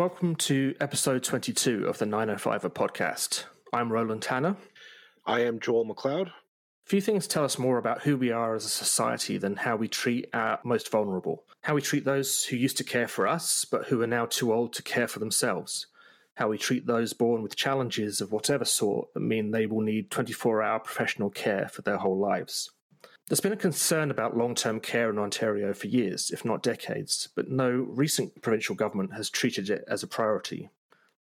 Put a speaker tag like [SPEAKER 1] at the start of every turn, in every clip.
[SPEAKER 1] Welcome to episode 22 of the 905 podcast. I'm Roland Tanner.
[SPEAKER 2] I am Joel McLeod.
[SPEAKER 1] Few things tell us more about who we are as a society than how we treat our most vulnerable. How we treat those who used to care for us, but who are now too old to care for themselves. How we treat those born with challenges of whatever sort that mean they will need 24 hour professional care for their whole lives. There's been a concern about long term care in Ontario for years, if not decades, but no recent provincial government has treated it as a priority.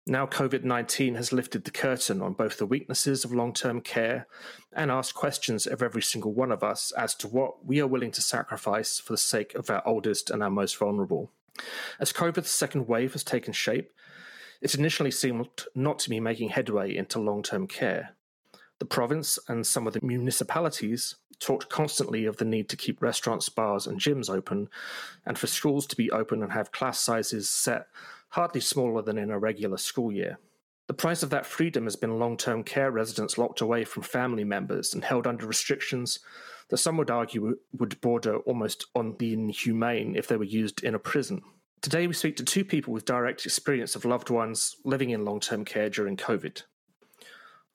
[SPEAKER 1] Now, COVID 19 has lifted the curtain on both the weaknesses of long term care and asked questions of every single one of us as to what we are willing to sacrifice for the sake of our oldest and our most vulnerable. As COVID's second wave has taken shape, it initially seemed not to be making headway into long term care. The province and some of the municipalities talked constantly of the need to keep restaurants, bars, and gyms open, and for schools to be open and have class sizes set hardly smaller than in a regular school year. The price of that freedom has been long term care residents locked away from family members and held under restrictions that some would argue would border almost on the inhumane if they were used in a prison. Today, we speak to two people with direct experience of loved ones living in long term care during COVID.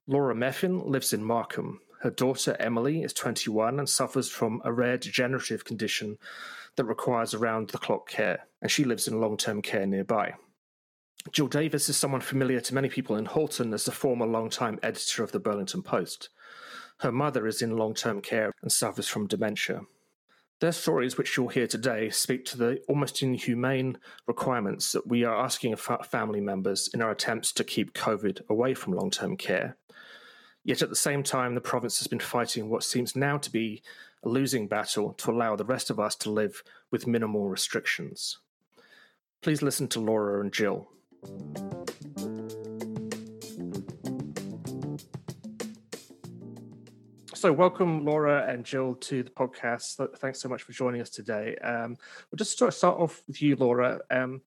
[SPEAKER 1] Laura Meffen lives in Markham. Her daughter Emily is 21 and suffers from a rare degenerative condition that requires around the clock care, and she lives in long term care nearby. Jill Davis is someone familiar to many people in Halton as the former long-time editor of the Burlington Post. Her mother is in long term care and suffers from dementia. Their stories, which you'll hear today, speak to the almost inhumane requirements that we are asking of family members in our attempts to keep COVID away from long term care. Yet at the same time, the province has been fighting what seems now to be a losing battle to allow the rest of us to live with minimal restrictions. Please listen to Laura and Jill. So, welcome, Laura and Jill, to the podcast. Thanks so much for joining us today. Um, we'll just start, off with you, Laura. Um,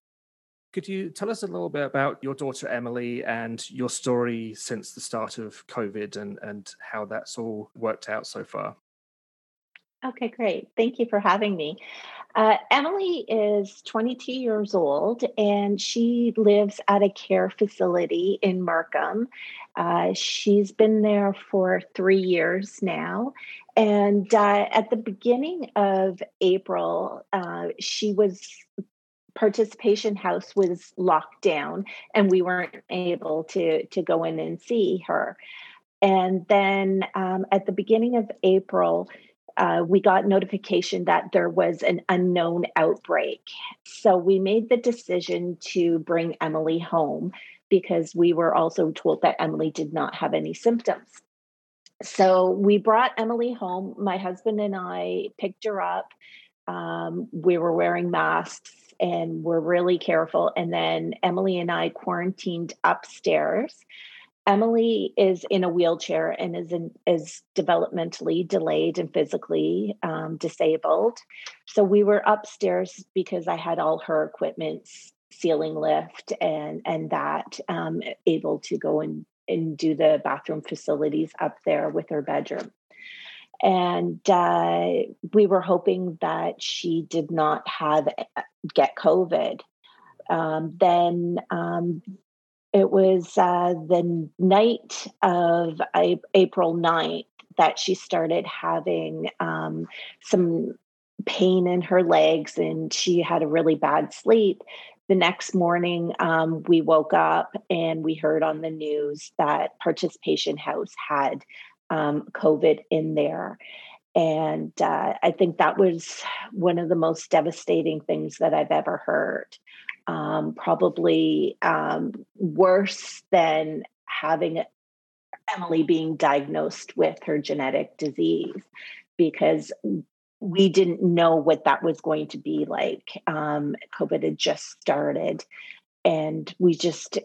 [SPEAKER 1] could you tell us a little bit about your daughter Emily and your story since the start of COVID and, and how that's all worked out so far?
[SPEAKER 3] Okay, great. Thank you for having me. Uh, Emily is 22 years old and she lives at a care facility in Markham. Uh, she's been there for three years now. And uh, at the beginning of April, uh, she was participation house was locked down and we weren't able to to go in and see her and then um, at the beginning of april uh, we got notification that there was an unknown outbreak. So we made the decision to bring Emily home because we were also told that Emily did not have any symptoms. So we brought Emily home. My husband and I picked her up. Um, we were wearing masks and we're really careful. And then Emily and I quarantined upstairs. Emily is in a wheelchair and is in, is developmentally delayed and physically um, disabled. So we were upstairs because I had all her equipment, ceiling lift, and and that um, able to go and and do the bathroom facilities up there with her bedroom. And uh, we were hoping that she did not have uh, get COVID. Um, then um, it was uh, the night of April 9th that she started having um, some pain in her legs and she had a really bad sleep. The next morning, um, we woke up and we heard on the news that Participation House had um, COVID in there. And uh, I think that was one of the most devastating things that I've ever heard um, probably um, worse than having Emily being diagnosed with her genetic disease because we didn't know what that was going to be like. Um, COVID had just started, and we just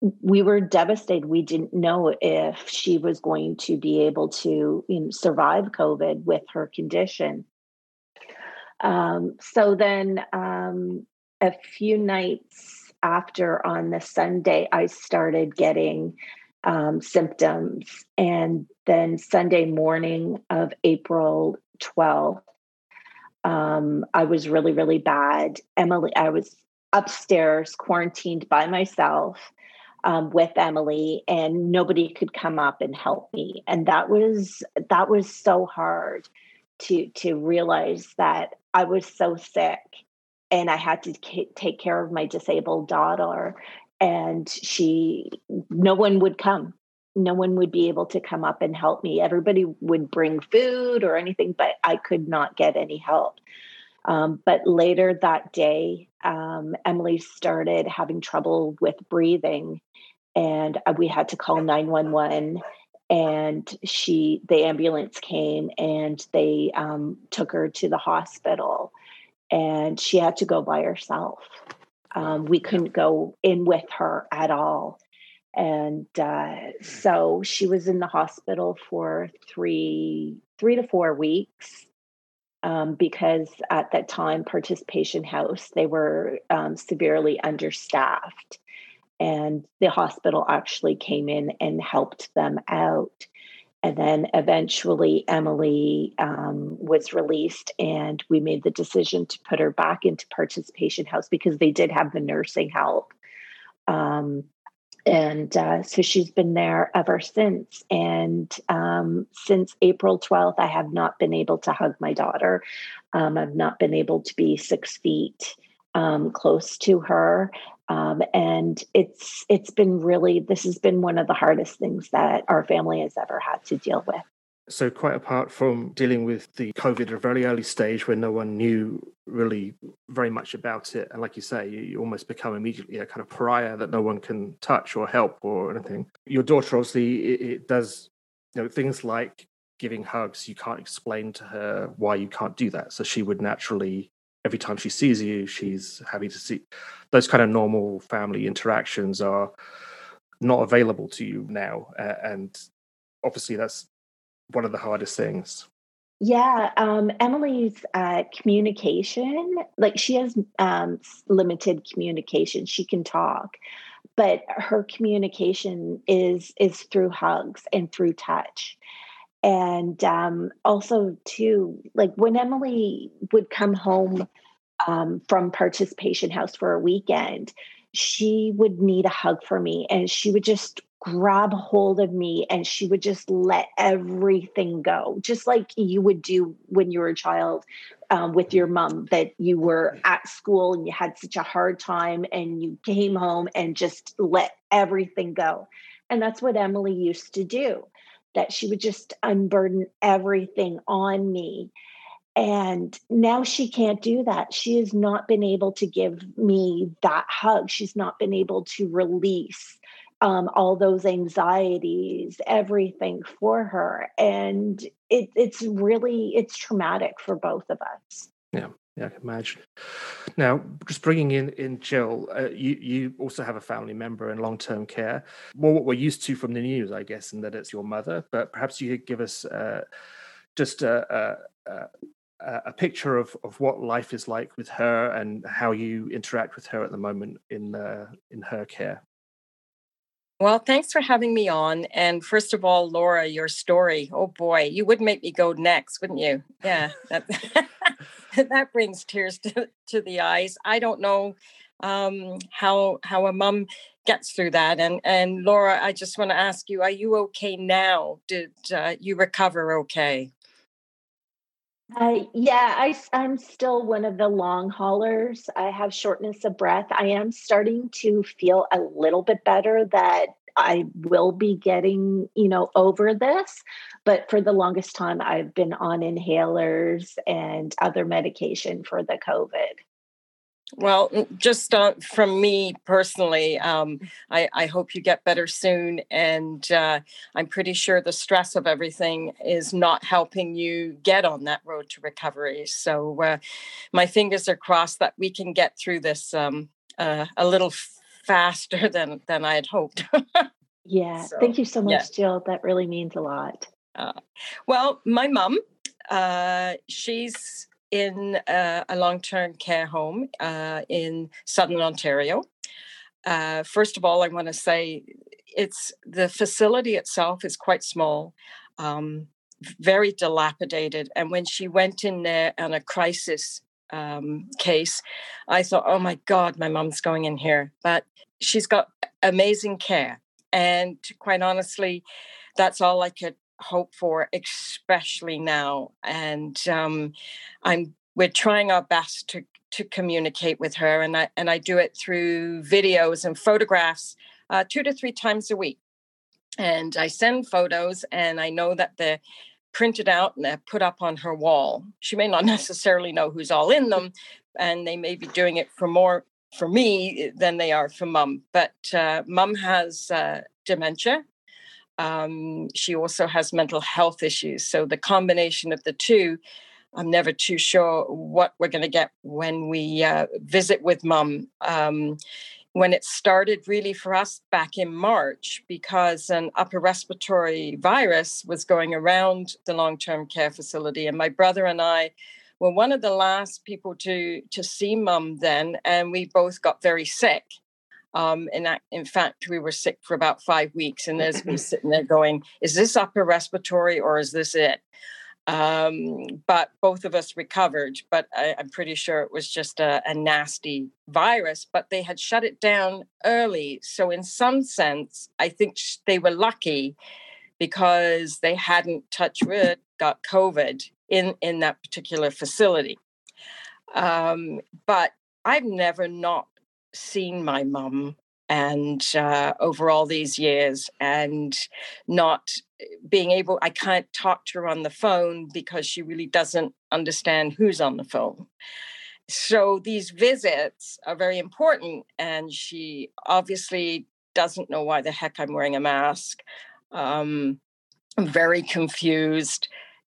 [SPEAKER 3] we were devastated. We didn't know if she was going to be able to you know, survive COVID with her condition. Um, so then um, a few nights after on the Sunday, I started getting um, symptoms. And then Sunday morning of April 12th, um, I was really, really bad. Emily, I was upstairs, quarantined by myself um, with Emily, and nobody could come up and help me. And that was that was so hard to to realize that I was so sick, and I had to k- take care of my disabled daughter, and she no one would come no one would be able to come up and help me. Everybody would bring food or anything, but I could not get any help. Um, but later that day, um, Emily started having trouble with breathing, and uh, we had to call 911. And she, the ambulance came and they um, took her to the hospital, and she had to go by herself. Um, we couldn't go in with her at all and uh, so she was in the hospital for three three to four weeks um, because at that time participation house they were um, severely understaffed. And the hospital actually came in and helped them out. And then eventually emily um, was released and we made the decision to put her back into participation house because they did have the nursing help. Um, and uh, so she's been there ever since. And um, since April 12th, I have not been able to hug my daughter. Um, I've not been able to be six feet um, close to her. Um, and it's it's been really this has been one of the hardest things that our family has ever had to deal with.
[SPEAKER 1] So, quite apart from dealing with the COVID at a very early stage where no one knew really very much about it, and like you say, you almost become immediately a kind of pariah that no one can touch or help or anything. Your daughter, obviously, it, it does you know things like giving hugs. You can't explain to her why you can't do that, so she would naturally. Every time she sees you, she's happy to see. Those kind of normal family interactions are not available to you now, uh, and obviously that's one of the hardest things?
[SPEAKER 3] Yeah, um, Emily's uh, communication, like she has um, limited communication. She can talk, but her communication is is through hugs and through touch. And um, also, too, like when Emily would come home um, from participation house for a weekend, she would need a hug for me, and she would just grab hold of me and she would just let everything go, just like you would do when you were a child um, with your mom, that you were at school and you had such a hard time and you came home and just let everything go. And that's what Emily used to do, that she would just unburden everything on me. And now she can't do that. She has not been able to give me that hug. She's not been able to release um, all those anxieties, everything for her. And it, it's really, it's traumatic for both of us.
[SPEAKER 1] Yeah. Yeah, I can imagine. Now, just bringing in in Jill, uh, you you also have a family member in long term care. More what we're used to from the news, I guess, and that it's your mother. But perhaps you could give us uh, just a, a, a, picture of, of what life is like with her and how you interact with her at the moment in uh, in her care.
[SPEAKER 4] Well, thanks for having me on. And first of all, Laura, your story. Oh boy, you would make me go next, wouldn't you? Yeah, that, that brings tears to, to the eyes. I don't know um, how how a mom gets through that. And and Laura, I just want to ask you: Are you okay now? Did uh, you recover okay?
[SPEAKER 3] Uh, yeah, I, I'm still one of the long haulers. I have shortness of breath. I am starting to feel a little bit better that I will be getting, you know, over this. But for the longest time, I've been on inhalers and other medication for the COVID.
[SPEAKER 4] Well, just uh, from me personally, um, I, I, hope you get better soon. And uh, I'm pretty sure the stress of everything is not helping you get on that road to recovery. So uh, my fingers are crossed that we can get through this um, uh, a little faster than, than I had hoped.
[SPEAKER 3] yeah. So, Thank you so much, yeah. Jill. That really means a lot.
[SPEAKER 4] Uh, well, my mom, uh, she's in uh, a long term care home uh, in southern Ontario. Uh, first of all, I want to say it's the facility itself is quite small, um, very dilapidated. And when she went in there on a crisis um, case, I thought, oh my God, my mom's going in here. But she's got amazing care. And quite honestly, that's all I could hope for, especially now. And um, I'm we're trying our best to to communicate with her, and I and I do it through videos and photographs, uh, two to three times a week. And I send photos, and I know that they're printed out and they're put up on her wall. She may not necessarily know who's all in them, and they may be doing it for more for me than they are for mum. But uh, mum has uh, dementia. Um, she also has mental health issues. So the combination of the two I'm never too sure what we're going to get when we uh, visit with mum. Um, when it started really for us back in March, because an upper respiratory virus was going around the long term care facility. And my brother and I were one of the last people to, to see mum then, and we both got very sick. Um, and in fact, we were sick for about five weeks, and there's me sitting there going, "Is this upper respiratory or is this it?" Um, but both of us recovered. But I, am pretty sure it was just a, a, nasty virus. But they had shut it down early. So, in some sense, I think they were lucky because they hadn't touched wood, got COVID in, in that particular facility. Um, but I've never not seen my mum and uh, over all these years and not being able i can't talk to her on the phone because she really doesn't understand who's on the phone. So these visits are very important and she obviously doesn't know why the heck i'm wearing a mask um, very confused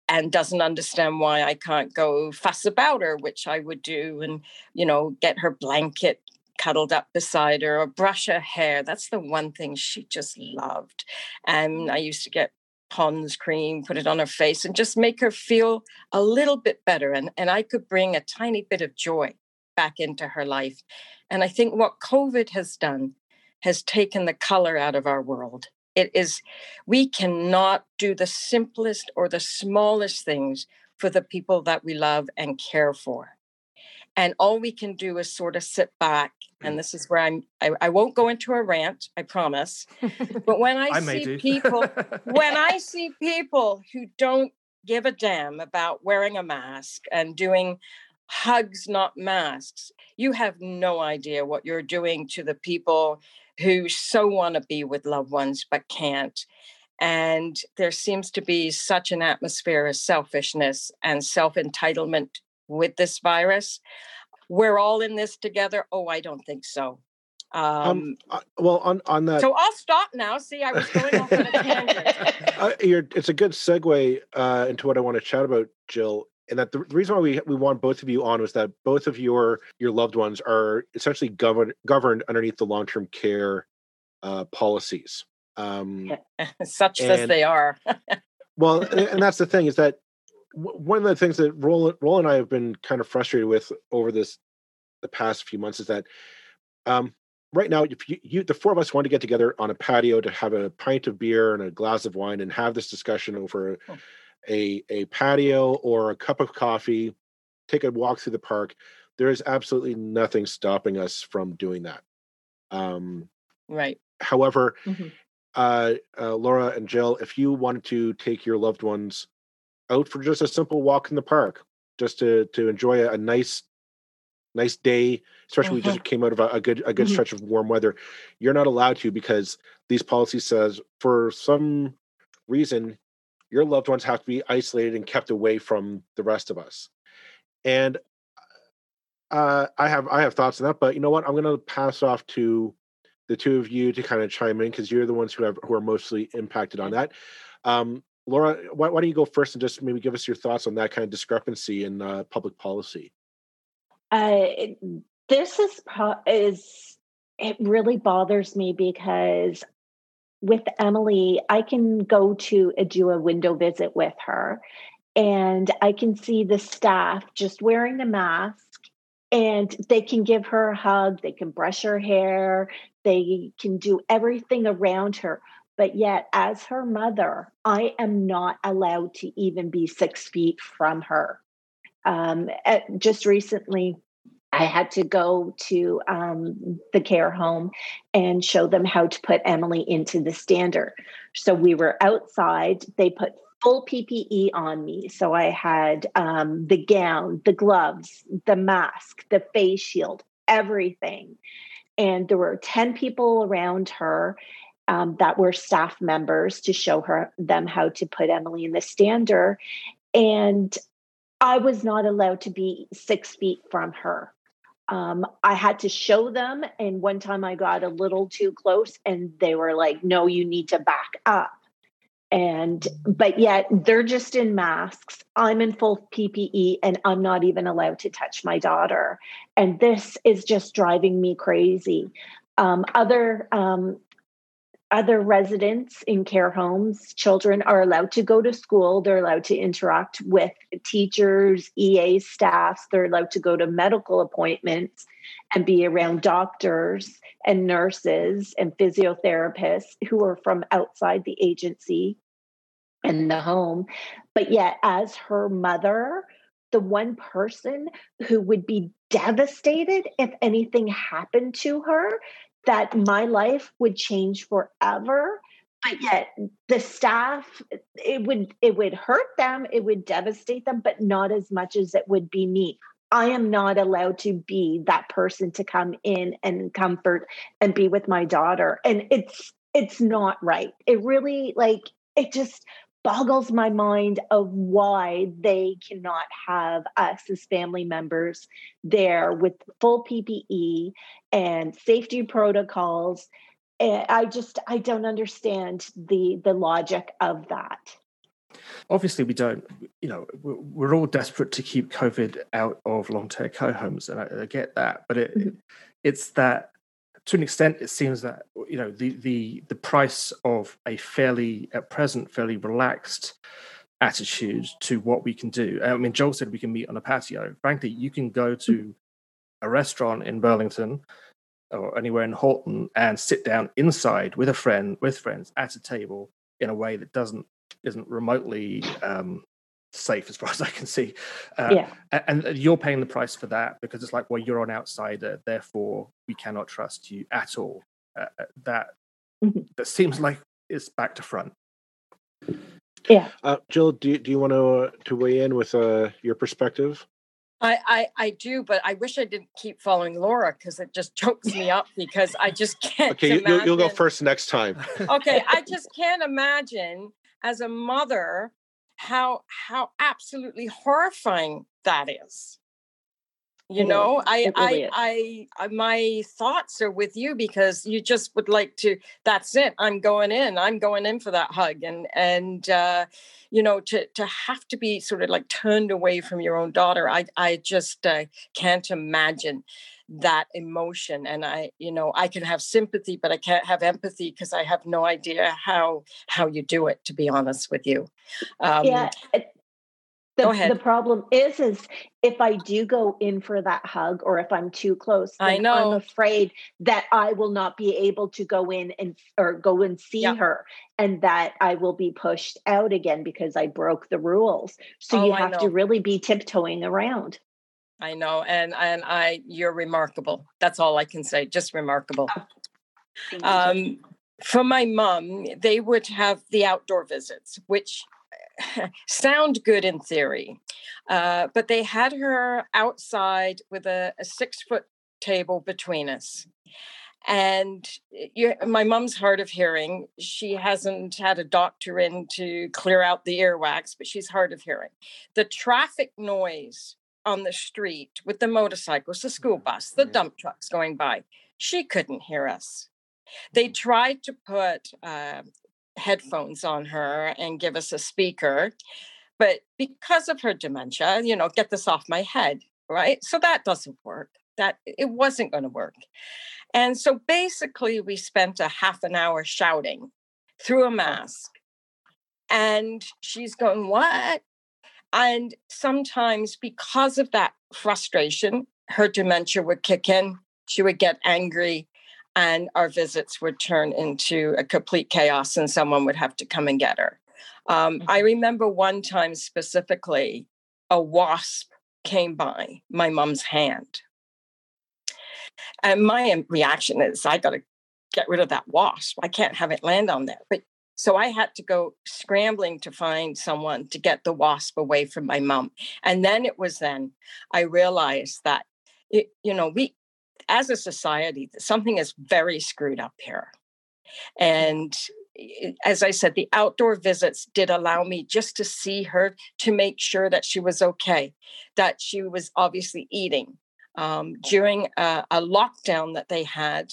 [SPEAKER 4] and doesn't understand why I can't go fuss about her, which I would do, and you know, get her blanket cuddled up beside her or brush her hair. That's the one thing she just loved. And I used to get Pond's cream, put it on her face, and just make her feel a little bit better. And, and I could bring a tiny bit of joy back into her life. And I think what COVID has done has taken the color out of our world. It is, we cannot do the simplest or the smallest things for the people that we love and care for and all we can do is sort of sit back and this is where i'm i, I won't go into a rant i promise but when i,
[SPEAKER 1] I
[SPEAKER 4] see people when i see people who don't give a damn about wearing a mask and doing hugs not masks you have no idea what you're doing to the people who so want to be with loved ones but can't and there seems to be such an atmosphere of selfishness and self entitlement with this virus. We're all in this together. Oh, I don't think so.
[SPEAKER 2] Um, um uh, well, on on that.
[SPEAKER 4] So I'll stop now. See, I was going off on a tangent.
[SPEAKER 2] uh, it's a good segue uh, into what I want to chat about, Jill. And that the reason why we we want both of you on was that both of your your loved ones are essentially governed governed underneath the long term care uh, policies. Um,
[SPEAKER 4] Such and, as they are.
[SPEAKER 2] well, and that's the thing is that one of the things that Roland, Roland and I have been kind of frustrated with over this the past few months is that um, right now, if you, you, the four of us want to get together on a patio to have a pint of beer and a glass of wine and have this discussion over oh. a a patio or a cup of coffee, take a walk through the park, there is absolutely nothing stopping us from doing that. Um,
[SPEAKER 4] right.
[SPEAKER 2] However, mm-hmm. uh, uh, Laura and Jill, if you wanted to take your loved ones out for just a simple walk in the park, just to to enjoy a, a nice nice day, especially we just came out of a, a good a good mm-hmm. stretch of warm weather. You're not allowed to because these policies says for some reason your loved ones have to be isolated and kept away from the rest of us. And uh, I have I have thoughts on that, but you know what? I'm going to pass off to the two of you to kind of chime in because you're the ones who have who are mostly impacted on that. Um, Laura, why, why, don't you go first and just maybe give us your thoughts on that kind of discrepancy in uh, public policy?
[SPEAKER 3] Uh, this is is it really bothers me because with Emily, I can go to a, do a window visit with her, and I can see the staff just wearing the mask, and they can give her a hug, they can brush her hair, they can do everything around her but yet, as her mother, I am not allowed to even be six feet from her. Um, at, just recently, I had to go to um, the care home and show them how to put Emily into the stander. So we were outside. They put full PPE on me. So I had um, the gown, the gloves, the mask, the face shield, everything. And there were 10 people around her um, that were staff members to show her them how to put Emily in the stander. And I was not allowed to be six feet from her um, I had to show them. And one time I got a little too close and they were like, no, you need to back up. And, but yet they're just in masks. I'm in full PPE and I'm not even allowed to touch my daughter. And this is just driving me crazy. Um, other um, other residents in care homes, children are allowed to go to school. They're allowed to interact with teachers, EA staffs. They're allowed to go to medical appointments and be around doctors and nurses and physiotherapists who are from outside the agency and the home. But yet, as her mother, the one person who would be devastated if anything happened to her that my life would change forever but yet the staff it would it would hurt them it would devastate them but not as much as it would be me. I am not allowed to be that person to come in and comfort and be with my daughter and it's it's not right. It really like it just boggles my mind of why they cannot have us as family members there with full PPE and safety protocols. And I just I don't understand the the logic of that.
[SPEAKER 1] Obviously, we don't. You know, we're all desperate to keep COVID out of long-term care homes, and I, I get that. But it, mm-hmm. it's that to an extent, it seems that you know the the the price of a fairly at present fairly relaxed attitude to what we can do. I mean, Joel said we can meet on a patio. Frankly, you can go to a restaurant in Burlington or anywhere in Halton and sit down inside with a friend, with friends at a table in a way that doesn't isn't remotely um, safe as far as I can see. Uh, yeah. And you're paying the price for that because it's like, well, you're an outsider, therefore we cannot trust you at all. Uh, uh that mm-hmm. that seems like it's back to front.
[SPEAKER 3] Yeah.
[SPEAKER 2] Uh, Jill, do do you want to uh, to weigh in with uh, your perspective?
[SPEAKER 4] I, I, I do, but I wish I didn't keep following Laura because it just chokes me up because I just can't.
[SPEAKER 2] Okay, you, you'll go first next time.
[SPEAKER 4] okay, I just can't imagine as a mother how how absolutely horrifying that is. You it know I, really I, I i my thoughts are with you because you just would like to that's it i'm going in i'm going in for that hug and and uh you know to to have to be sort of like turned away from your own daughter i i just uh, can't imagine that emotion and i you know i can have sympathy but i can't have empathy because i have no idea how how you do it to be honest with you.
[SPEAKER 3] Um, yeah the, the problem is is if i do go in for that hug or if i'm too close
[SPEAKER 4] i know
[SPEAKER 3] i'm afraid that i will not be able to go in and or go and see yep. her and that i will be pushed out again because i broke the rules. So oh, you have to really be tiptoeing around
[SPEAKER 4] I know, and and I, you're remarkable. That's all I can say. Just remarkable. Um, for my mom, they would have the outdoor visits, which sound good in theory, uh, but they had her outside with a, a six foot table between us. And you, my mom's hard of hearing. She hasn't had a doctor in to clear out the earwax, but she's hard of hearing. The traffic noise on the street with the motorcycles, the school bus, the dump trucks going by. She couldn't hear us. They mm-hmm. tried to put uh, headphones on her and give us a speaker, but because of her dementia, you know, get this off my head, right? So that doesn't work. That it wasn't going to work. And so basically, we spent a half an hour shouting through a mask. And she's going, What? And sometimes, because of that frustration, her dementia would kick in. She would get angry, and our visits would turn into a complete chaos, and someone would have to come and get her. Um, I mm-hmm. remember one time specifically, a wasp came by my mom's hand. And my reaction is, I got to get rid of that wasp. I can't have it land on there. But so I had to go scrambling to find someone to get the wasp away from my mom. And then it was then I realized that, it, you know, we, as a society, something is very screwed up here. And as I said, the outdoor visits did allow me just to see her to make sure that she was okay, that she was obviously eating. Um, during a, a, lockdown that they had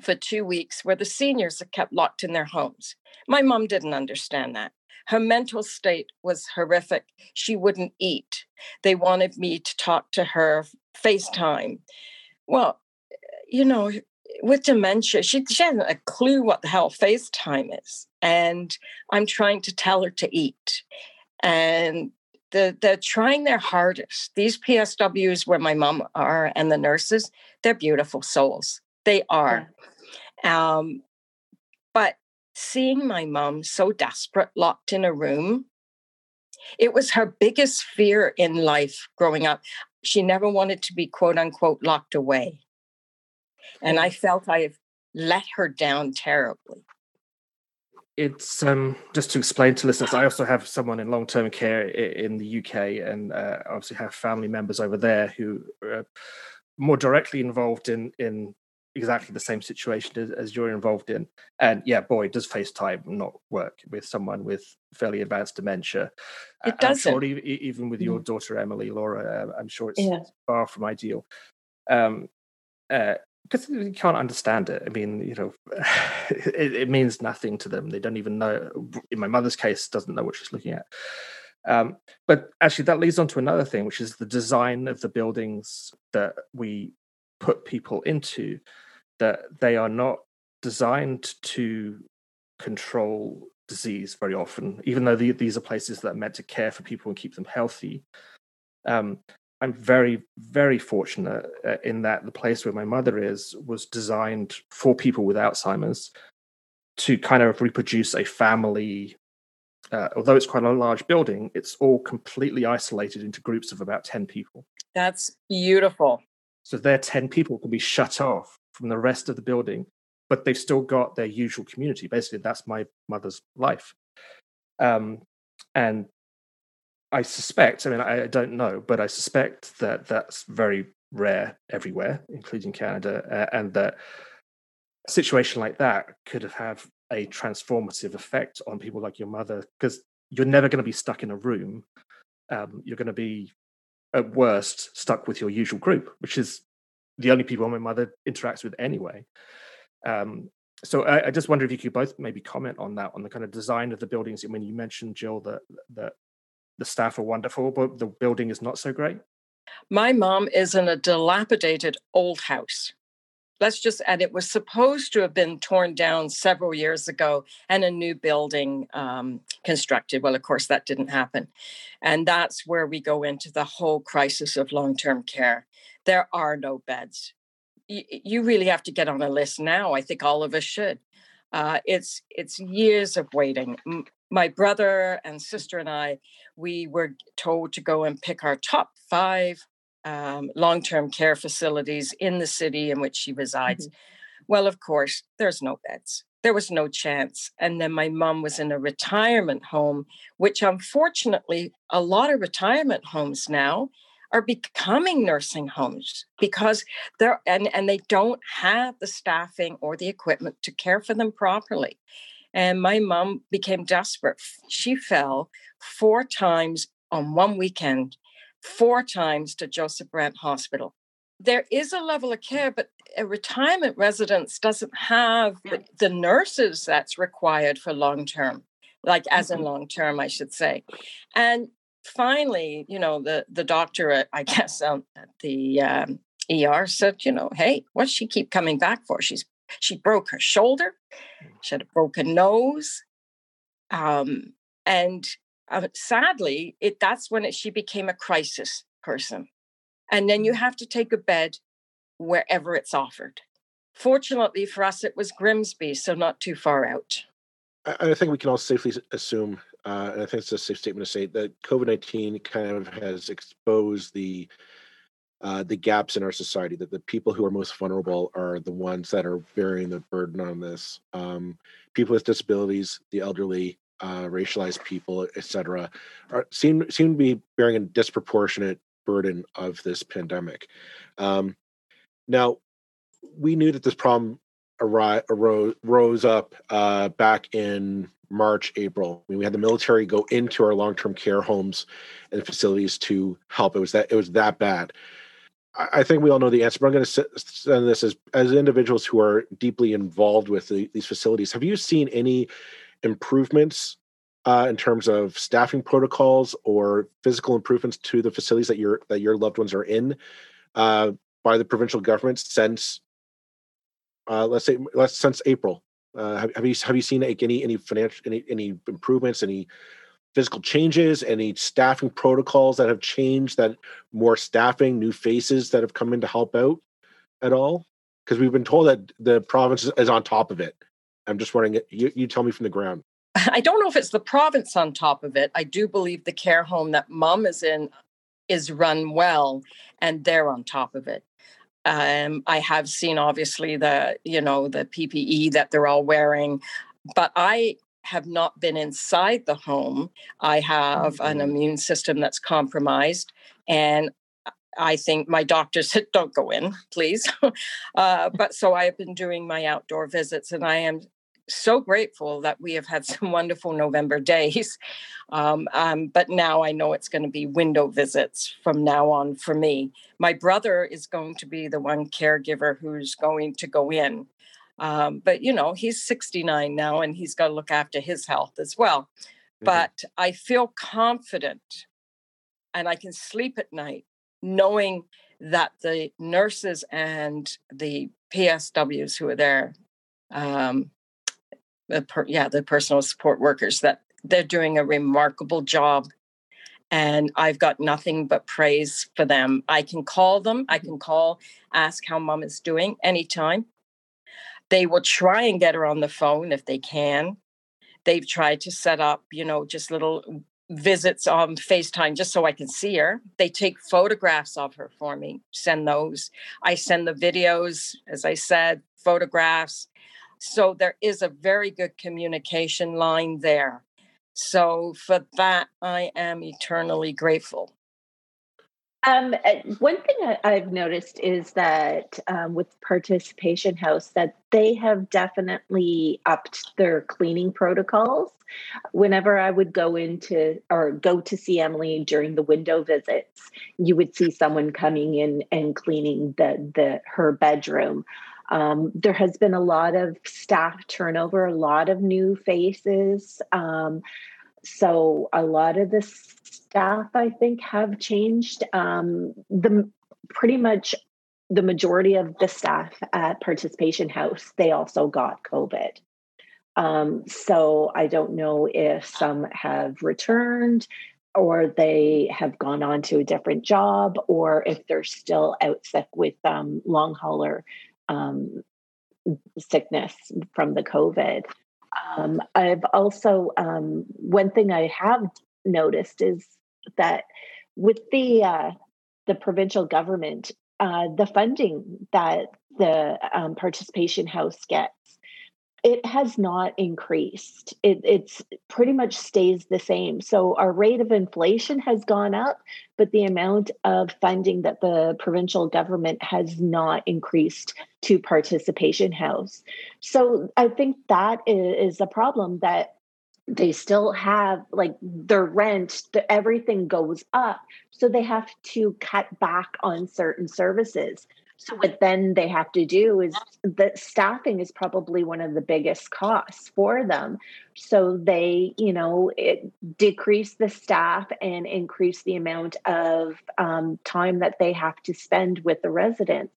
[SPEAKER 4] for two weeks, where the seniors are kept locked in their homes, my mom didn't understand that. Her mental state was horrific. She wouldn't eat. They wanted me to talk to her FaceTime. Well, you know, with dementia, she, she hasn't a clue what the hell FaceTime is. And I'm trying to tell her to eat. And the, they're trying their hardest. These PSWs, where my mom are, and the nurses, they're beautiful souls. They are. Yeah. Um, but seeing my mom so desperate, locked in a room, it was her biggest fear in life growing up. She never wanted to be quote unquote locked away. And I felt I have let her down terribly.
[SPEAKER 1] It's um, just to explain to listeners. I also have someone in long-term care in the UK, and uh, obviously have family members over there who are more directly involved in in exactly the same situation as, as, you're involved in. And yeah, boy, does FaceTime not work with someone with fairly advanced dementia.
[SPEAKER 4] It doesn't.
[SPEAKER 1] Sure even with your mm. daughter Emily, Laura, uh, I'm sure it's yeah. far from ideal. Um, uh, because you can't understand it. I mean, you know, it, it, means nothing to them. They don't even know. In my mother's case, doesn't know what she's looking at. Um, but actually, that leads on to another thing, which is the design of the buildings that we put people into. That they are not designed to control disease very often, even though the, these are places that are meant to care for people and keep them healthy. Um, I'm very, very fortunate uh, in that the place where my mother is was designed for people with Alzheimer's to kind of reproduce a family. Uh, although it's quite a large building, it's all completely isolated into groups of about 10 people.
[SPEAKER 4] That's beautiful.
[SPEAKER 1] So their 10 people can be shut off from the rest of the building, but they've still got their usual community. Basically, that's my mother's life. Um, and I suspect, I mean, I don't know, but I suspect that that's very rare everywhere, including Canada, uh, and that a situation like that could have a transformative effect on people like your mother, because you're never going to be stuck in a room. Um, you're going to be, at worst, stuck with your usual group, which is the only people my mother interacts with anyway. Um, so I, I, just wonder if you could both maybe comment on that, on the kind of design of the buildings. I mean, you mentioned Jill that that the staff are wonderful, but the building is not so great?
[SPEAKER 4] My mom is in a dilapidated old house. Let's just, and it was supposed to have been torn down several years ago and a new building um, constructed. Well, of course, that didn't happen. And that's where we go into the whole crisis of long term care. There are no beds. Y- you really have to get on a list now. I think all of us should. Uh, it's it's years of waiting my brother and sister and I, we were told to go and pick our top five um, long term care facilities in the city in which she resides. Mm-hmm. Well, of course, there's no beds. There was no chance. And then my mom was in a retirement home, which unfortunately, a lot of retirement homes now are becoming nursing homes because they're and, and they don't have the staffing or the equipment to care for them properly. And my mom became desperate. She fell four times on one weekend, four times to Joseph Brant Hospital. There is a level of care, but a retirement residence doesn't have the, nurses that's required for long term, like as in mm-hmm. long term, I should say. And finally, you know, the the doctor, at, I guess, um, at the um, ER said, you know, hey, what's she keep coming back for? She's she broke her shoulder. Mm. She had a broken nose. Um, and uh, sadly, it that's when it, she became a crisis person. And then you mm. have to take a bed wherever it's offered. Fortunately for us, it was Grimsby, so not too far out.
[SPEAKER 2] I, I think we can all safely assume uh, and I think it's a safe statement to say that COVID nineteen kind of has exposed the uh, the gaps in our society. That the people who are most vulnerable are the ones that are bearing the burden on this. Um, people with disabilities, the elderly, uh, racialized people, etc., seem seem to be bearing a disproportionate burden of this pandemic. Um, now, we knew that this problem arose, arose rose up uh, back in March, April. I mean, we had the military go into our long-term care homes and facilities to help. It was that it was that bad. I, think we all know the answer, but I'm going to send this as as individuals who are deeply involved with the, these facilities. Have you seen any improvements uh, in terms of staffing protocols or physical improvements to the facilities that your that your loved ones are in uh, by the provincial government since uh, let's say let's since April. Uh, have, have, you have you seen like, any any financial any any improvements, any physical changes, any staffing protocols that have changed? That more staffing, new faces that have come in to help out at all? Because we've been told that the province is on top of it. I'm just wondering. You, you tell me from the ground.
[SPEAKER 4] I don't know if it's the province on top of it. I do believe the care home that mom is in is run well, and they're on top of it. Um, I have seen obviously the you know the PPE that they're all wearing, but I have not been inside the home. I have mm-hmm. an immune system that's compromised, and I think my doctor said, "Don't go in, please." uh, but so I have been doing my outdoor visits, and I am so grateful that we have had some wonderful November days. Um, um, but now I know it's going to be window visits from now on for me. My brother is going to be the one caregiver who's going to go in. Um, but, you know, he's 69 now and he's got to look after his health as well. Mm-hmm. But I feel confident and I can sleep at night knowing that the nurses and the PSWs who are there um, the per, yeah the personal support workers that they're doing a remarkable job and I've got nothing but praise for them. I can call them, I can call, ask how mom is doing anytime. They will try and get her on the phone if they can. They've tried to set up, you know, just little visits on FaceTime just so I can see her. They take photographs of her for me, send those. I send the videos, as I said, photographs. So there is a very good communication line there. So for that, I am eternally grateful.
[SPEAKER 3] Um, uh, one thing I've noticed is that um, with Participation House, that they have definitely upped their cleaning protocols. Whenever I would go into or go to see Emily during the window visits, you would see someone coming in and cleaning the the her bedroom. Um, there has been a lot of staff turnover, a lot of new faces. Um, so a lot of the staff, I think, have changed. Um, the pretty much the majority of the staff at Participation House, they also got COVID. Um, so I don't know if some have returned or they have gone on to a different job or if they're still out sick with um, long hauler um, sickness from the COVID. Um, I've also, um, one thing I have noticed is that with the uh, the provincial government, uh, the funding that the um, participation house gets it has not increased. It, it's pretty much stays the same. So our rate of inflation has gone up, but the amount of funding that the provincial government has not increased to participation house. So I think that is a problem that they still have like their rent the, everything goes up so they have to cut back on certain services so what then they have to do is the staffing is probably one of the biggest costs for them. So they, you know, decrease the staff and increase the amount of um, time that they have to spend with the residents.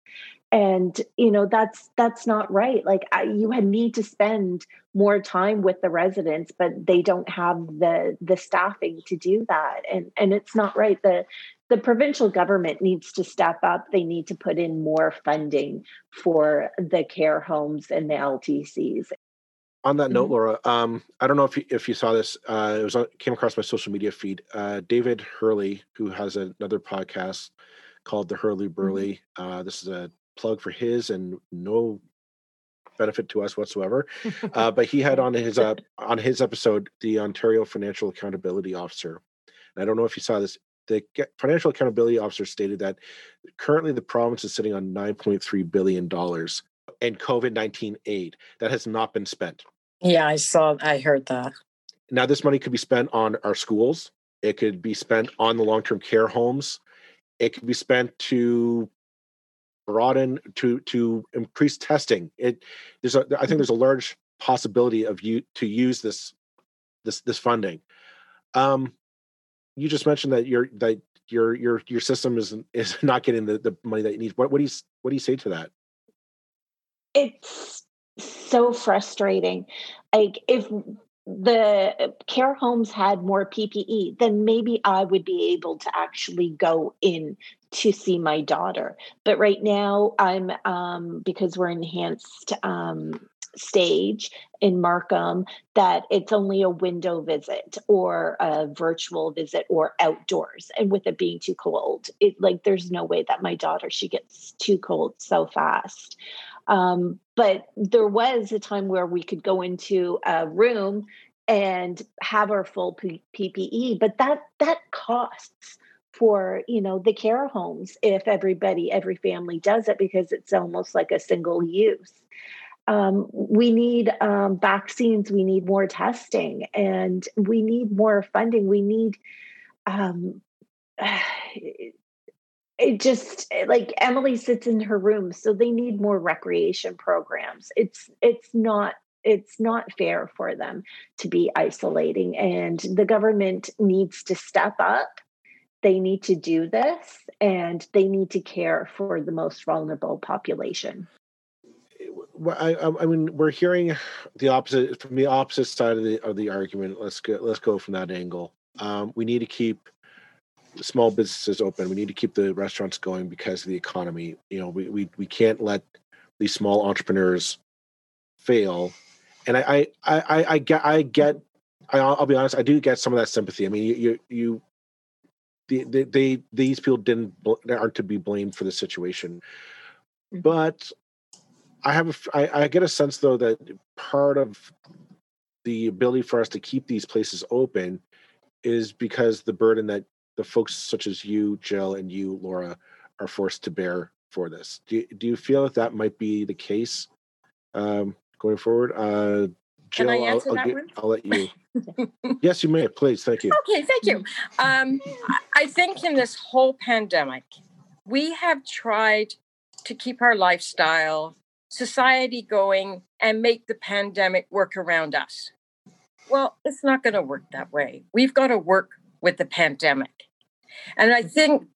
[SPEAKER 3] And you know that's that's not right. Like I, you need to spend more time with the residents, but they don't have the the staffing to do that, and and it's not right. The the provincial government needs to step up. They need to put in more funding for the care homes and the LTCs.
[SPEAKER 2] on that note, mm-hmm. Laura, um, I don't know if you, if you saw this. Uh, it was on, came across my social media feed. Uh, David Hurley, who has another podcast called the Hurley Burley. Mm-hmm. Uh, this is a plug for his and no benefit to us whatsoever. Uh, but he had on his uh, on his episode the Ontario Financial Accountability Officer. And I don't know if you saw this. The Financial Accountability Officer stated that currently the province is sitting on 9.3 billion dollars in COVID 19 aid that has not been spent.
[SPEAKER 4] Yeah, I saw, I heard that.
[SPEAKER 2] Now, this money could be spent on our schools, it could be spent on the long term care homes, it could be spent to broaden to to increase testing. It there's a i think there's a large possibility of you to use this this this funding. Um you just mentioned that your that your your your system is is not getting the, the money that it needs what what do you what do you say to that?
[SPEAKER 3] It's so frustrating. Like if the care homes had more PPE, then maybe I would be able to actually go in to see my daughter. But right now, I'm um, because we're enhanced um, stage in Markham that it's only a window visit or a virtual visit or outdoors. And with it being too cold, it like there's no way that my daughter she gets too cold so fast. Um, but there was a time where we could go into a room and have our full P- PPE, but that that costs for you know the care homes if everybody every family does it because it's almost like a single use um, we need um, vaccines we need more testing and we need more funding we need um, it just like Emily sits in her room, so they need more recreation programs. It's it's not it's not fair for them to be isolating, and the government needs to step up. They need to do this, and they need to care for the most vulnerable population.
[SPEAKER 2] I, I mean, we're hearing the opposite from the opposite side of the of the argument. Let's go. Let's go from that angle. Um, we need to keep small businesses open. We need to keep the restaurants going because of the economy. You know, we we, we can't let these small entrepreneurs fail. And I I I, I get I get I, will be honest. I do get some of that sympathy. I mean, you you, you they, they, these people didn't aren't to be blamed for the situation, mm-hmm. but I have a, I, I get a sense though that part of the ability for us to keep these places open is because the burden that the folks such as you, Jill, and you, Laura, are forced to bear for this. Do you, do you feel that that might be the case um, going forward? Uh,
[SPEAKER 4] Jill, Can I answer I'll, I'll, that one?
[SPEAKER 2] I'll let you. yes, you may. Please, thank you.
[SPEAKER 4] Okay, thank you. Um, I think in this whole pandemic, we have tried to keep our lifestyle, society going, and make the pandemic work around us. Well, it's not going to work that way. We've got to work with the pandemic. And I think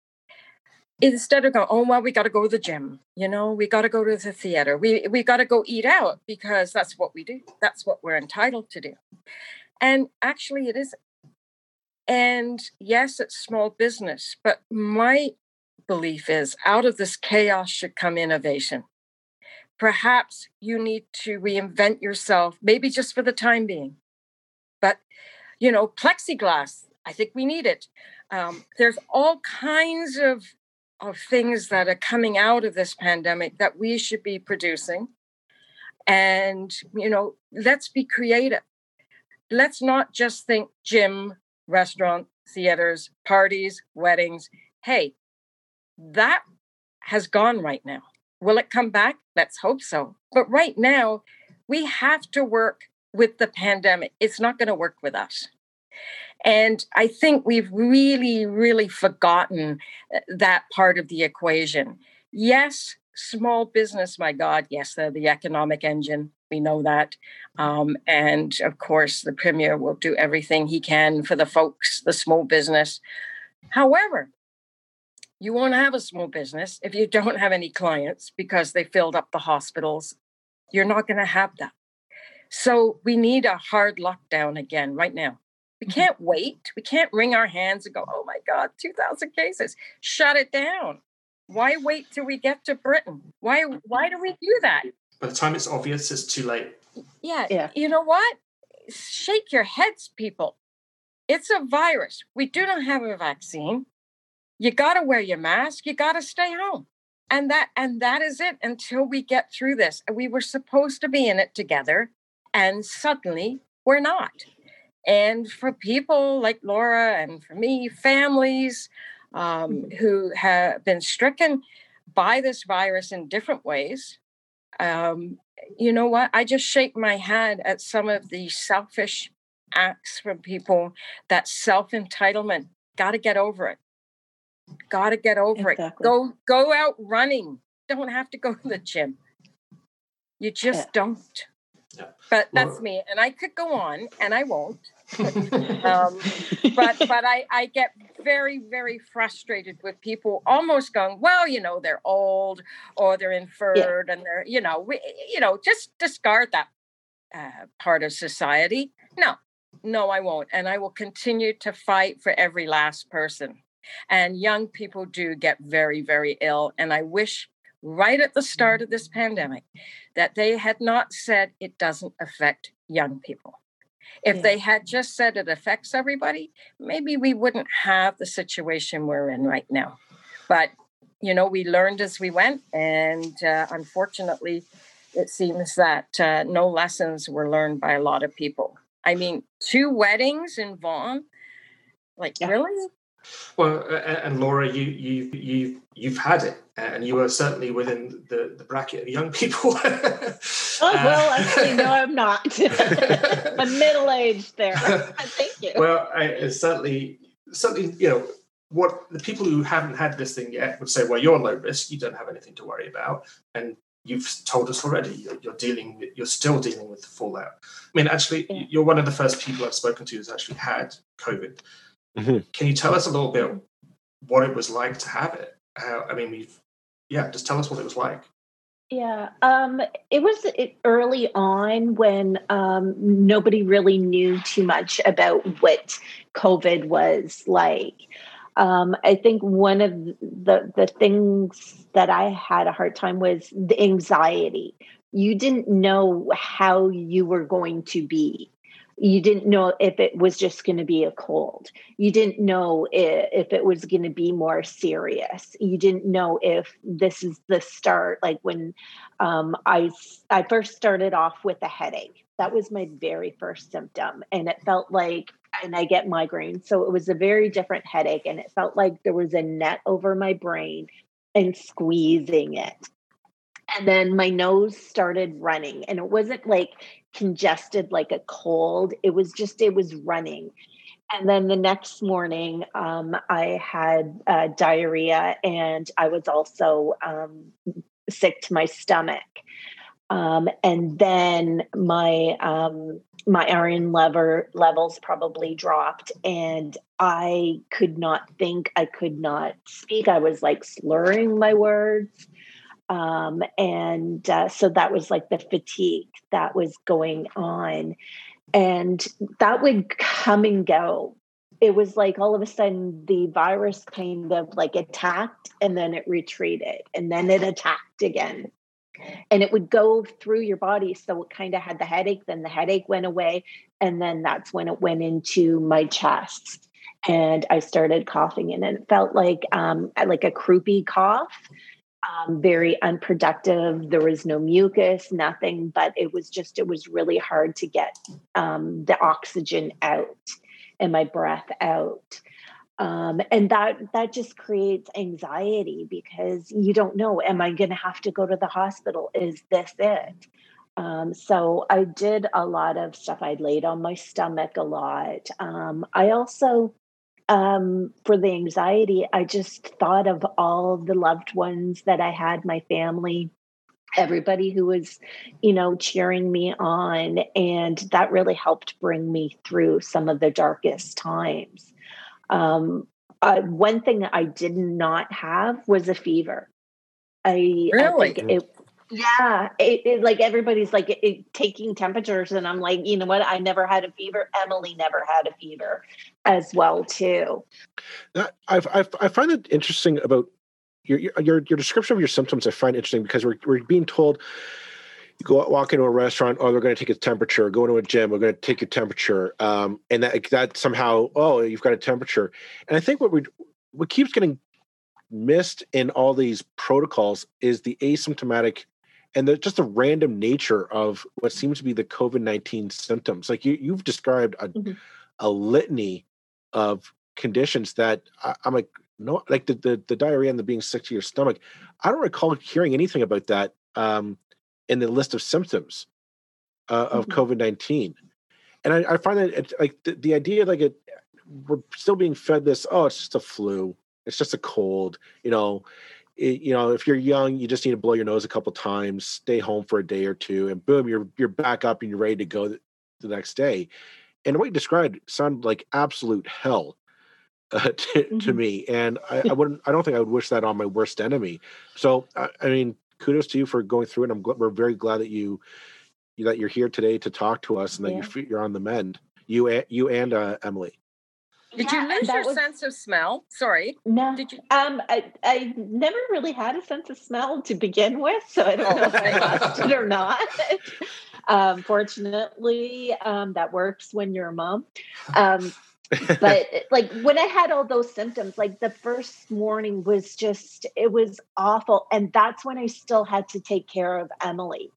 [SPEAKER 4] instead of going, oh well, we got to go to the gym, you know, we got to go to the theater, we we got to go eat out because that's what we do. That's what we're entitled to do. And actually, it is. And yes, it's small business, but my belief is out of this chaos should come innovation. Perhaps you need to reinvent yourself, maybe just for the time being. But, you know, plexiglass, I think we need it. Um, there's all kinds of of things that are coming out of this pandemic that we should be producing, and you know, let's be creative. Let's not just think gym, restaurant, theaters, parties, weddings. Hey, that has gone right now. Will it come back? Let's hope so. But right now, we have to work with the pandemic. It's not going to work with us. And I think we've really, really forgotten uh, that part of the equation. Yes, small business, my God, yes, they're the economic engine. We know that. Um, and of course, the Premier will do everything he can for the folks, the small business. However, you won't have a small business if you don't have any clients because they filled up the hospitals. You're not going to have that. So we need a hard lockdown again right now. We mm-hmm. can't wait. We can't wring our hands and go, oh my God, 2,000 cases. Shut it down. Why wait till we get to Britain? Why, why do we do that?
[SPEAKER 1] By the time it's obvious, it's too late.
[SPEAKER 4] yeah, yeah. You know what? Shake your heads, people. It's a virus. We do not have a vaccine. You got to wear your mask. You got to stay home. And that and that is it until we get through this. We were supposed to be in it together and suddenly we're not. And for people like Laura and for me, families um, mm-hmm. who have been stricken by this virus in different ways, um, you know what? I just shake my head at some of the selfish acts from people that self entitlement. Got to get over it. Got to get over exactly. it. Go go out running. Don't have to go to the gym. You just yeah. don't. Yeah. But that's well, me, and I could go on, and I won't. Um, but but I I get very very frustrated with people almost going, well, you know, they're old or they're inferred, yeah. and they're you know we you know just discard that uh, part of society. No, no, I won't, and I will continue to fight for every last person. And young people do get very very ill, and I wish right at the start of this pandemic that they had not said it doesn't affect young people. If yeah. they had just said it affects everybody, maybe we wouldn't have the situation we're in right now. But, you know, we learned as we went. And uh, unfortunately, it seems that uh, no lessons were learned by a lot of people. I mean, two weddings in Vaughan, like, yeah. really?
[SPEAKER 1] Well, uh, uh, and Laura, you you you you've had it, and you are certainly within the, the bracket of young people.
[SPEAKER 3] oh uh, well, actually, no, I'm not. I'm middle aged there. Thank you.
[SPEAKER 1] Well, I, certainly, certainly, you know, what the people who haven't had this thing yet would say, well, you're low risk, you don't have anything to worry about, and you've told us already you're, you're dealing with, you're still dealing with the fallout. I mean, actually, yeah. you're one of the first people I've spoken to who's actually had COVID. Mm-hmm. Can you tell us a little bit what it was like to have it? How, I mean, we've, yeah, just tell us what it was like.
[SPEAKER 3] Yeah, um, it was early on when um, nobody really knew too much about what COVID was like. Um, I think one of the the things that I had a hard time was the anxiety. You didn't know how you were going to be you didn't know if it was just going to be a cold. You didn't know if, it was going to be more serious. You didn't know if this is the start like when um, i i first started off with a headache. That was my very first symptom and it felt like and i get migraines so it was a very different headache and it felt like there was a net over my brain and squeezing it. And then my nose started running and it wasn't like congested like a cold. It was just it was running. And then the next morning um, i had uh, diarrhea and i was also um, sick to my stomach. Um, and then my um, my iron lever levels probably dropped and i could not think i could not speak. I was like slurring my words um, and uh, so that was like the fatigue that was going on. And that would come and go. It was like all of a sudden the virus kind of like attacked and then it retreated and then it attacked again. And it would go through your body. So it kind of had the headache, then the headache went away. And then that's when it went into my chest and I started coughing and it felt like um, like a croupy cough um, very unproductive. There was no mucus, nothing, but it was just, it was really hard to get um, the oxygen out and my breath out. Um, and that that just creates anxiety because you don't know am i going to have to go to the hospital is this it um, so i did a lot of stuff i laid on my stomach a lot um, i also um, for the anxiety, I just thought of all the loved ones that I had, my family, everybody who was, you know, cheering me on. And that really helped bring me through some of the darkest times. Um, uh, one thing I did not have was a fever. I,
[SPEAKER 4] really?
[SPEAKER 3] I it, yeah, it, it, like everybody's like it, taking temperatures, and I'm like, you know what? I never had a fever. Emily never had a fever, as well too.
[SPEAKER 2] That I've, I've I find it interesting about your your your description of your symptoms. I find interesting because we're we're being told you go walk into a restaurant. Oh, they're going to take a temperature. Go into a gym. We're going to take your temperature. Um, and that that somehow, oh, you've got a temperature. And I think what we what keeps getting missed in all these protocols is the asymptomatic and the, just the random nature of what seems to be the COVID nineteen symptoms. Like you, you've described a, mm-hmm. a litany of conditions that I, am like, no, like the, the, the diarrhea and the being sick to your stomach. I don't recall hearing anything about that um, in the list of symptoms uh, of mm-hmm. COVID nineteen. And I, I, find that it, like the, the idea like it, we're still being fed this. Oh, it's just a flu. It's just a cold. You know, it, you know, if you're young, you just need to blow your nose a couple times, stay home for a day or two, and boom, you're you're back up and you're ready to go the, the next day. And what you described sounded like absolute hell uh, to, mm-hmm. to, me, and I, I, wouldn't. I don't think I would wish that on my worst enemy. So, I, I mean, kudos to you for going through it. I'm we're very glad that you that you're here today to talk to us and yeah. that you're you're on the mend. You and you and uh, Emily.
[SPEAKER 4] Did yeah, you lose your was, sense of smell? Sorry.
[SPEAKER 3] No.
[SPEAKER 4] Did you?
[SPEAKER 3] Um, I, I never really had a sense of smell to begin with, so I don't oh, know if I lost it or not. um, fortunately, um, that works when you're a mom. Um, but like when I had all those symptoms, like the first morning was just, it was awful. And that's when I still had to take care of Emily.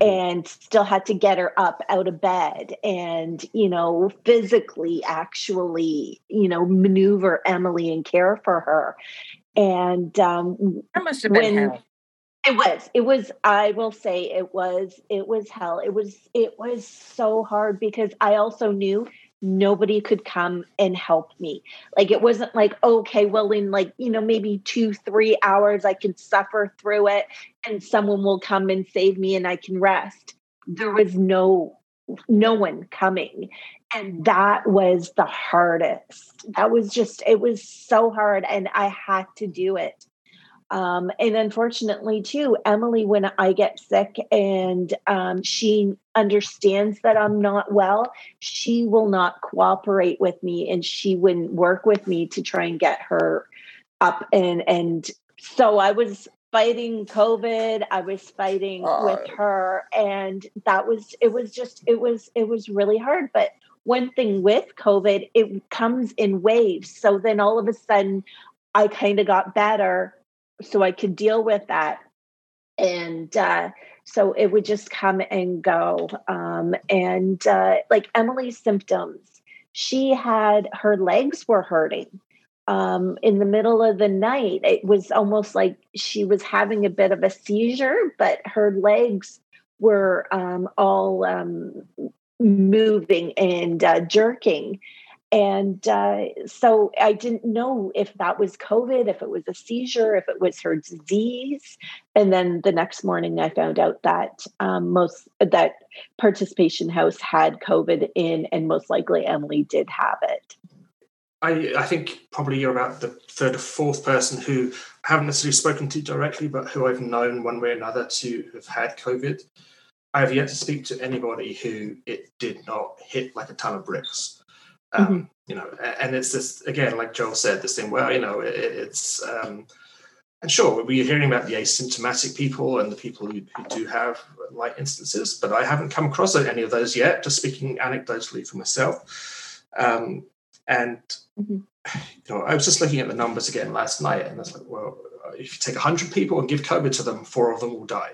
[SPEAKER 3] And still had to get her up out of bed and you know physically actually you know maneuver emily and care for her. And um
[SPEAKER 4] that must have been when, hell.
[SPEAKER 3] it was it was i will say it was it was hell. It was it was so hard because i also knew nobody could come and help me. Like it wasn't like, okay, well, in like, you know, maybe two, three hours, I can suffer through it and someone will come and save me and I can rest. There was no no one coming and that was the hardest that was just it was so hard and i had to do it um, and unfortunately, too, Emily, when I get sick and um, she understands that I'm not well, she will not cooperate with me and she wouldn't work with me to try and get her up. And, and so I was fighting COVID. I was fighting with her. And that was, it was just, it was, it was really hard. But one thing with COVID, it comes in waves. So then all of a sudden, I kind of got better so I could deal with that. And uh, so it would just come and go. Um, and uh, like Emily's symptoms, she had her legs were hurting. Um, in the middle of the night, it was almost like she was having a bit of a seizure, but her legs were um, all um, moving and uh, jerking. And uh, so I didn't know if that was COVID, if it was a seizure, if it was her disease. And then the next morning, I found out that um, most that participation house had COVID in, and most likely Emily did have it.
[SPEAKER 1] I, I think probably you're about the third or fourth person who I haven't necessarily spoken to directly, but who I've known one way or another to have had COVID. I have yet to speak to anybody who it did not hit like a ton of bricks. Um, mm-hmm. You know, and it's this again, like Joel said, this thing. Well, you know, it, it's um, and sure, we're hearing about the asymptomatic people and the people who, who, do have light instances, but I haven't come across any of those yet. Just speaking anecdotally for myself, um, and mm-hmm. you know, I was just looking at the numbers again last night, and I was like, well, if you take hundred people and give COVID to them, four of them will die,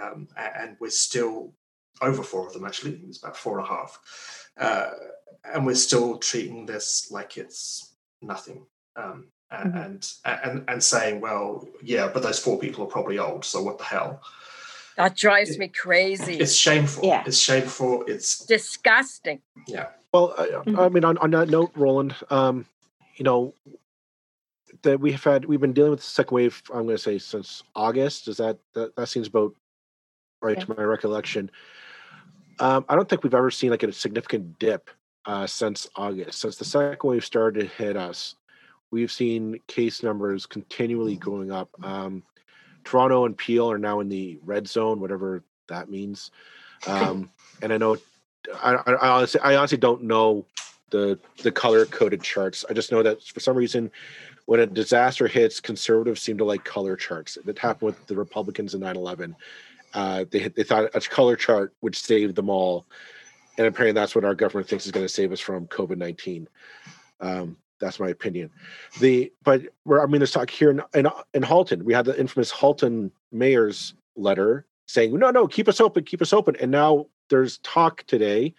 [SPEAKER 1] um, and we're still over four of them. Actually, it's about four and a half. Uh, and we're still treating this like it's nothing. Um, mm-hmm. and, and and saying, well, yeah, but those four people are probably old, so what the hell?
[SPEAKER 4] That drives it, me crazy.
[SPEAKER 1] It's shameful. Yeah. It's shameful. It's
[SPEAKER 4] disgusting.
[SPEAKER 1] Yeah.
[SPEAKER 2] Well, I, mm-hmm. I mean, on, on that note, Roland, um, you know, that we have had, we've been dealing with the second wave. I'm going to say since August. Does that that, that seems about right yeah. to my recollection? Um, I don't think we've ever seen like a significant dip uh, since August. Since the second wave started to hit us, we've seen case numbers continually going up. Um, Toronto and Peel are now in the red zone, whatever that means. Um, and I know, I, I, honestly, I honestly don't know the the color coded charts. I just know that for some reason, when a disaster hits, conservatives seem to like color charts. It happened with the Republicans in 9 11. Uh, they they thought a color chart would save them all, and apparently that's what our government thinks is going to save us from COVID nineteen. Um, that's my opinion. The but I mean, there's talk here in, in in Halton. We had the infamous Halton mayor's letter saying, "No, no, keep us open, keep us open." And now there's talk today.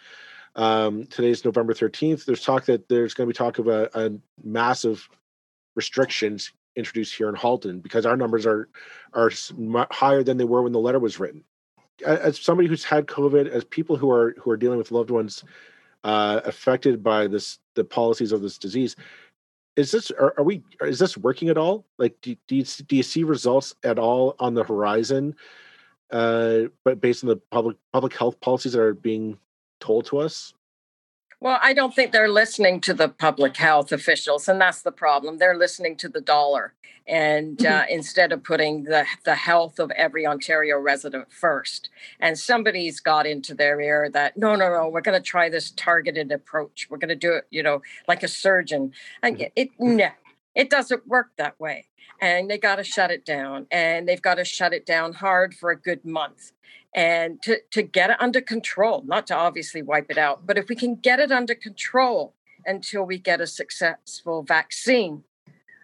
[SPEAKER 2] Um, today's November 13th. There's talk that there's going to be talk of a, a massive restrictions introduced here in Halton because our numbers are are higher than they were when the letter was written. As somebody who's had COVID, as people who are who are dealing with loved ones uh, affected by this the policies of this disease, is this are, are we is this working at all? Like, do, do you do you see results at all on the horizon? Uh, but based on the public public health policies that are being told to us.
[SPEAKER 4] Well, I don't think they're listening to the public health officials, and that's the problem. They're listening to the dollar, and uh, mm-hmm. instead of putting the the health of every Ontario resident first. And somebody's got into their ear that no, no, no, we're going to try this targeted approach. We're going to do it, you know, like a surgeon. And mm-hmm. it no, it doesn't work that way. And they got to shut it down, and they've got to shut it down hard for a good month and to, to get it under control, not to obviously wipe it out, but if we can get it under control until we get a successful vaccine,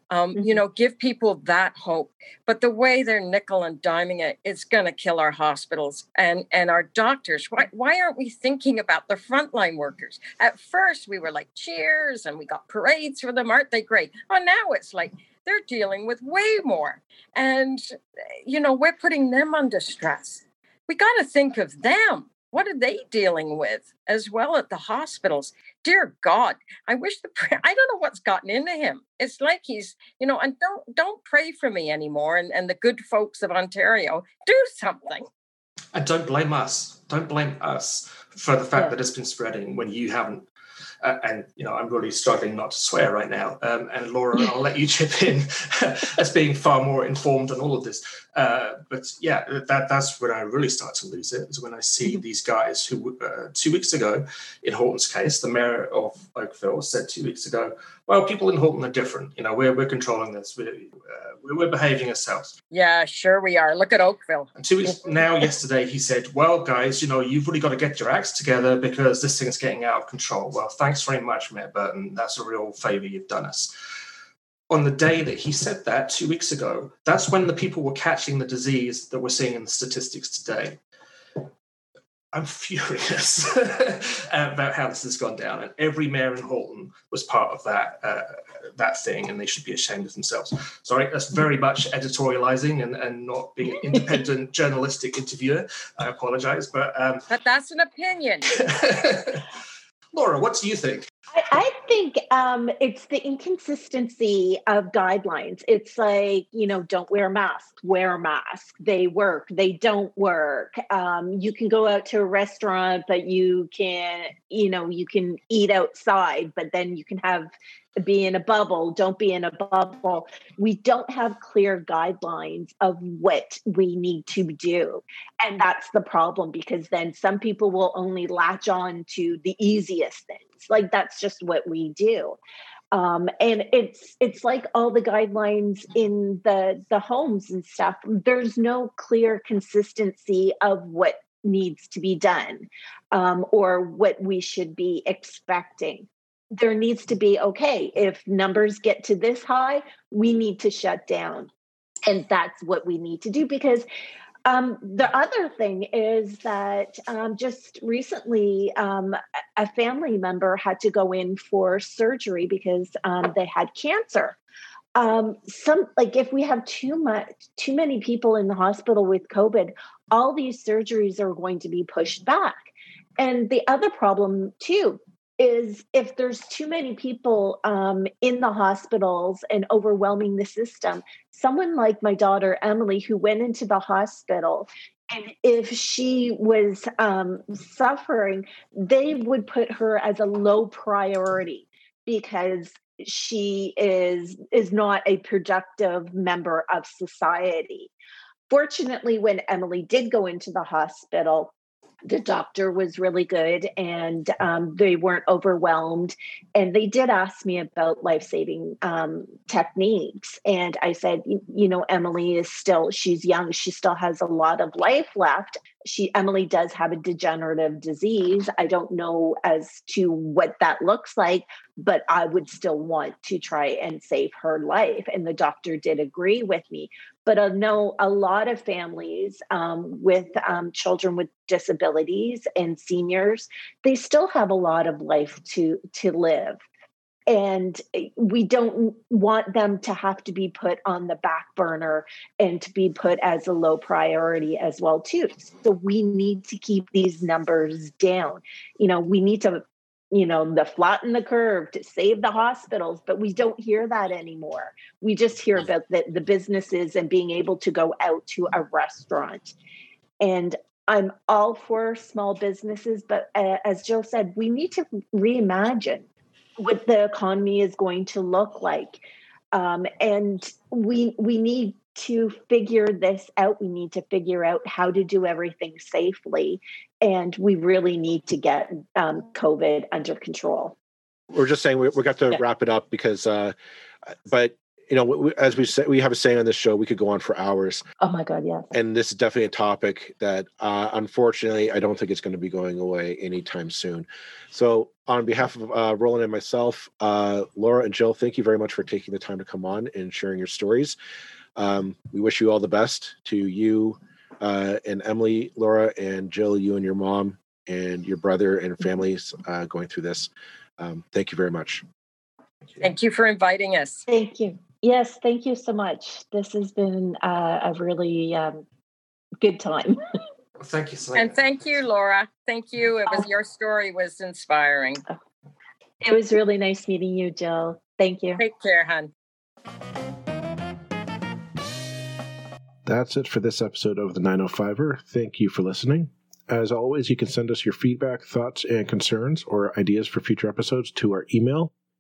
[SPEAKER 4] um, mm-hmm. you know, give people that hope. But the way they're nickel and diming it, it's going to kill our hospitals and and our doctors. Why why aren't we thinking about the frontline workers? At first, we were like cheers and we got parades for them. Aren't they great? Oh, now it's like they're dealing with way more, and you know, we're putting them under stress we got to think of them. What are they dealing with as well at the hospitals? Dear God, I wish the I don't know what's gotten into him. It's like he's, you know, and don't don't pray for me anymore. And and the good folks of Ontario, do something.
[SPEAKER 1] And don't blame us. Don't blame us for the fact yeah. that it's been spreading when you haven't uh, and you know I'm really struggling not to swear right now. Um, and Laura, I'll let you chip in as being far more informed on all of this. Uh, but yeah, that that's when I really start to lose it is when I see mm-hmm. these guys who uh, two weeks ago, in Halton's case, the mayor of Oakville said two weeks ago, well, people in Horton are different. You know, we're we're controlling this. We're, uh, we're behaving ourselves.
[SPEAKER 4] Yeah, sure we are. Look at Oakville.
[SPEAKER 1] And two weeks now, yesterday, he said, well, guys, you know, you've really got to get your acts together because this thing's getting out of control. Well, thanks very much, Mayor Burton. That's a real favor you've done us on the day that he said that two weeks ago, that's when the people were catching the disease that we're seeing in the statistics today. I'm furious about how this has gone down, and every mayor in Halton was part of that uh, that thing, and they should be ashamed of themselves. Sorry, that's very much editorializing and, and not being an independent journalistic interviewer. I apologize, but um,
[SPEAKER 4] but that's an opinion.
[SPEAKER 1] Laura, what do you think?
[SPEAKER 3] I, I think um, it's the inconsistency of guidelines. It's like, you know, don't wear a mask, wear a mask. They work, they don't work. Um, you can go out to a restaurant, but you can, you know, you can eat outside, but then you can have be in a bubble, don't be in a bubble. We don't have clear guidelines of what we need to do. And that's the problem because then some people will only latch on to the easiest things. Like that's just what we do. Um, and it's it's like all the guidelines in the the homes and stuff. There's no clear consistency of what needs to be done um, or what we should be expecting there needs to be okay, if numbers get to this high, we need to shut down. And that's what we need to do because um, the other thing is that um, just recently, um, a family member had to go in for surgery because um, they had cancer. Um, some like if we have too much, too many people in the hospital with COVID, all these surgeries are going to be pushed back. And the other problem too is if there's too many people um, in the hospitals and overwhelming the system, someone like my daughter Emily, who went into the hospital, and if she was um, suffering, they would put her as a low priority because she is is not a productive member of society. Fortunately, when Emily did go into the hospital, the doctor was really good and um, they weren't overwhelmed. And they did ask me about life-saving um, techniques. And i said you know emily is still she's young. She still has a lot of life left she emily does have a degenerative disease. I don't know as to what that looks like but i would still want to try and save her life and the doctor did agree with me. But i know a lot of families um, with um, children with disabilities and seniors they still have a lot of life to to live and eh, we don't want them to have to be put on the back burner and to be put as a low priority as well too. So we need to keep these numbers down. You know we need to you know the flatten the curve to save the hospitals but we don't hear that anymore. We just hear about the, the businesses and being able to go out to a restaurant. And i'm all for small businesses but uh, as jill said we need to reimagine what the economy is going to look like. Um, and we we need to figure this out. We need to figure out how to do everything safely, and we really need to get um, COVID under control.
[SPEAKER 2] We're just saying we, we got to yeah. wrap it up because, uh, but you know, we, as we say, we have a saying on this show, we could go on for hours.
[SPEAKER 3] Oh my God, yes.
[SPEAKER 2] And this is definitely a topic that, uh, unfortunately, I don't think it's going to be going away anytime soon. So, on behalf of uh, Roland and myself, uh, Laura and Jill, thank you very much for taking the time to come on and sharing your stories. Um, we wish you all the best to you uh, and Emily, Laura, and Jill, you and your mom and your brother and families uh, going through this. Um, thank you very much.
[SPEAKER 4] Thank you for inviting us.
[SPEAKER 3] Thank you. Yes, thank you so much. This has been uh, a really um, good time.
[SPEAKER 1] thank you so
[SPEAKER 4] much. And thank you, Laura. Thank you. It was oh. your story was inspiring.
[SPEAKER 3] It was really nice meeting you, Jill. Thank you.
[SPEAKER 4] Take care, hon.
[SPEAKER 2] That's it for this episode of the 905er. Thank you for listening. As always, you can send us your feedback, thoughts, and concerns or ideas for future episodes to our email